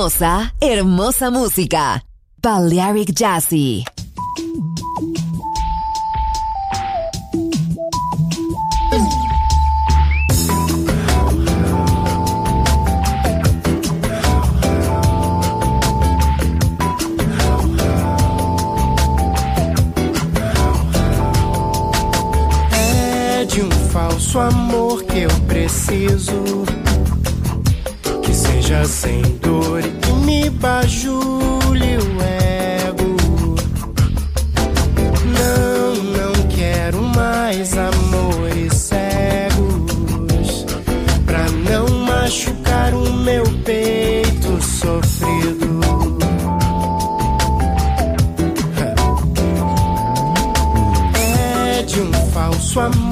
hermosa, hermosa música. Balearic Jazzy. É de um falso amor que eu preciso sua mão.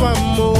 nuestro amor.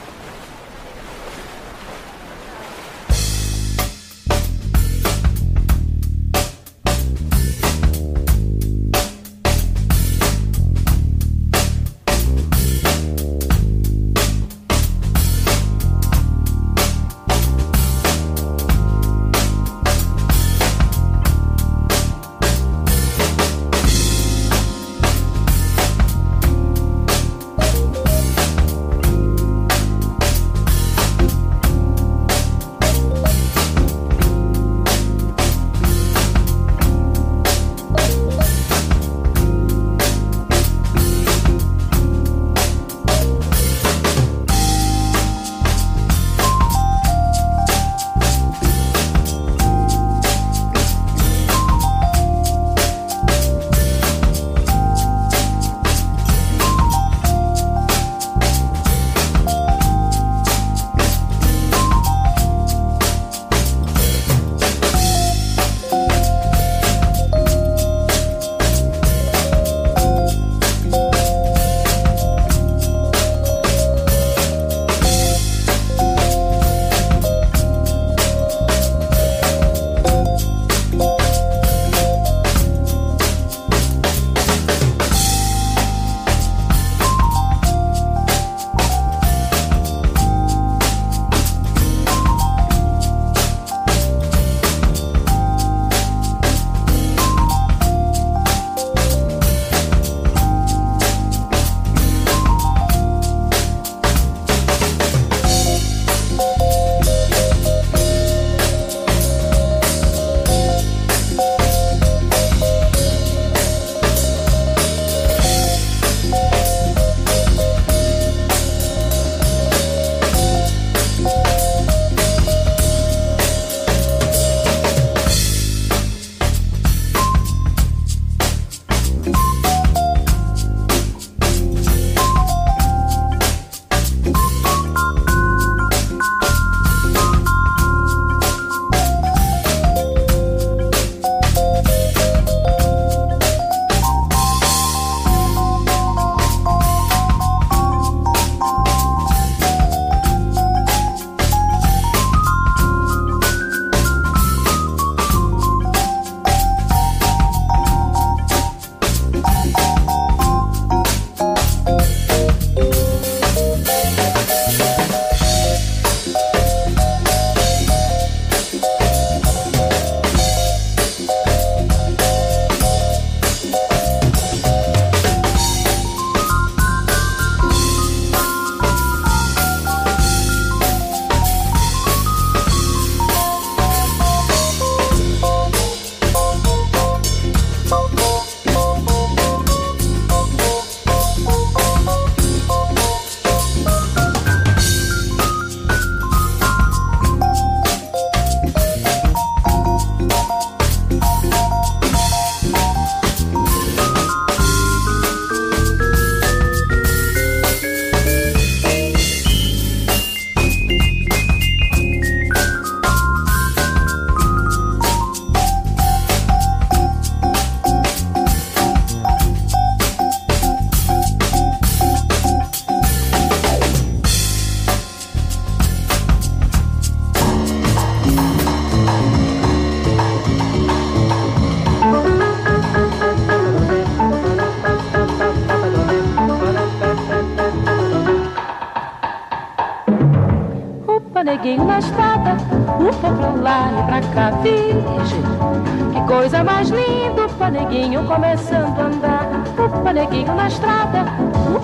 Neguinho começando a andar. Upa, neguinho na estrada,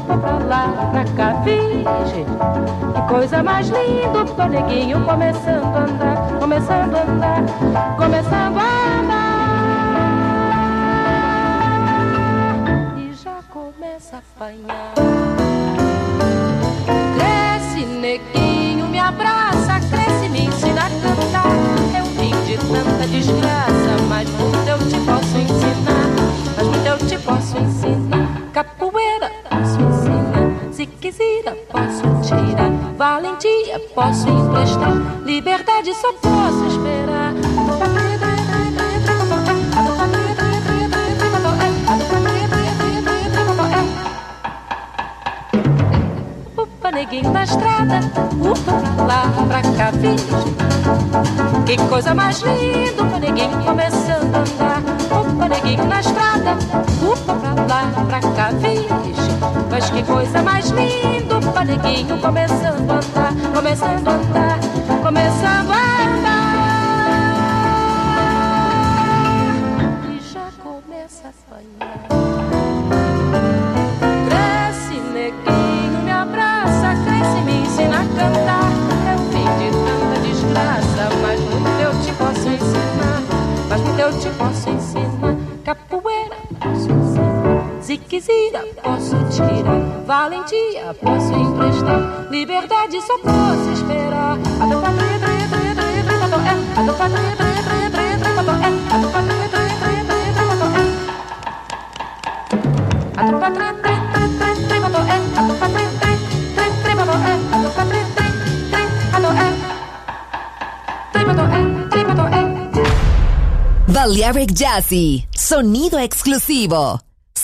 pra lá, pra cá, vige. Que coisa mais linda, upa, neguinho começando a andar, começando a andar, começando a andar. E já começa a apanhar. Desgraça, mas muito eu te posso ensinar eu te posso ensinar. Capoeira, posso ensinar. Se quiser, posso tirar. Valentia, posso emprestar. Liberdade, só posso esperar. Na estrada, upa pra lá, pra cá, virgem. Que coisa mais linda, o neguinho começando a andar. Opa, neguinho na estrada, upa pra lá, pra cá, virgem. Mas que coisa mais linda, o neguinho começando a andar, começando a andar, começando a andar. Ziquezira, posso tirar. Valentia, posso emprestar. Liberdade, só posso esperar. É. É. É. É. É. É. É. Balearic Jazzy, sonido exclusivo,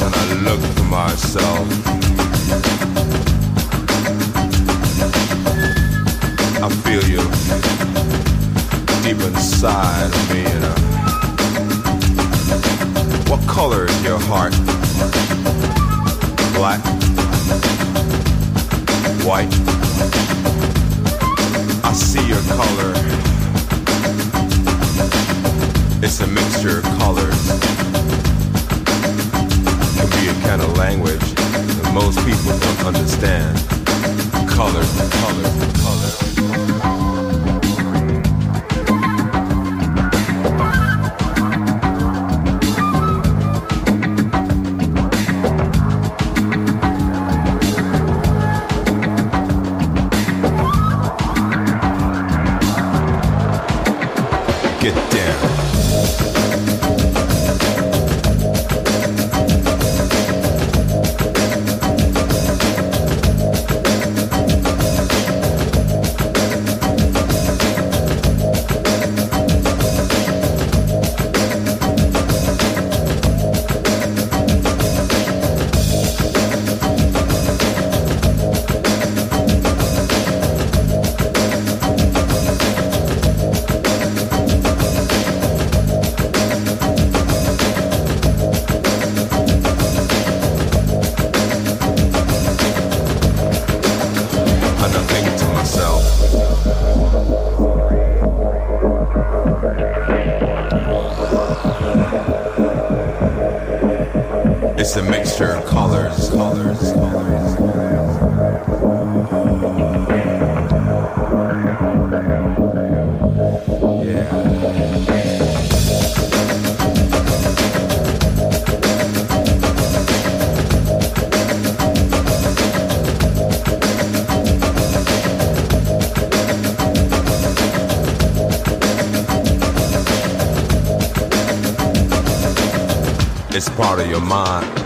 when I look to myself. I feel you deep inside of me. What color is your heart? Black? White? I see your color. It's a mixture of colors kind of language that most people don't understand. Color, color, color. Out of your mind.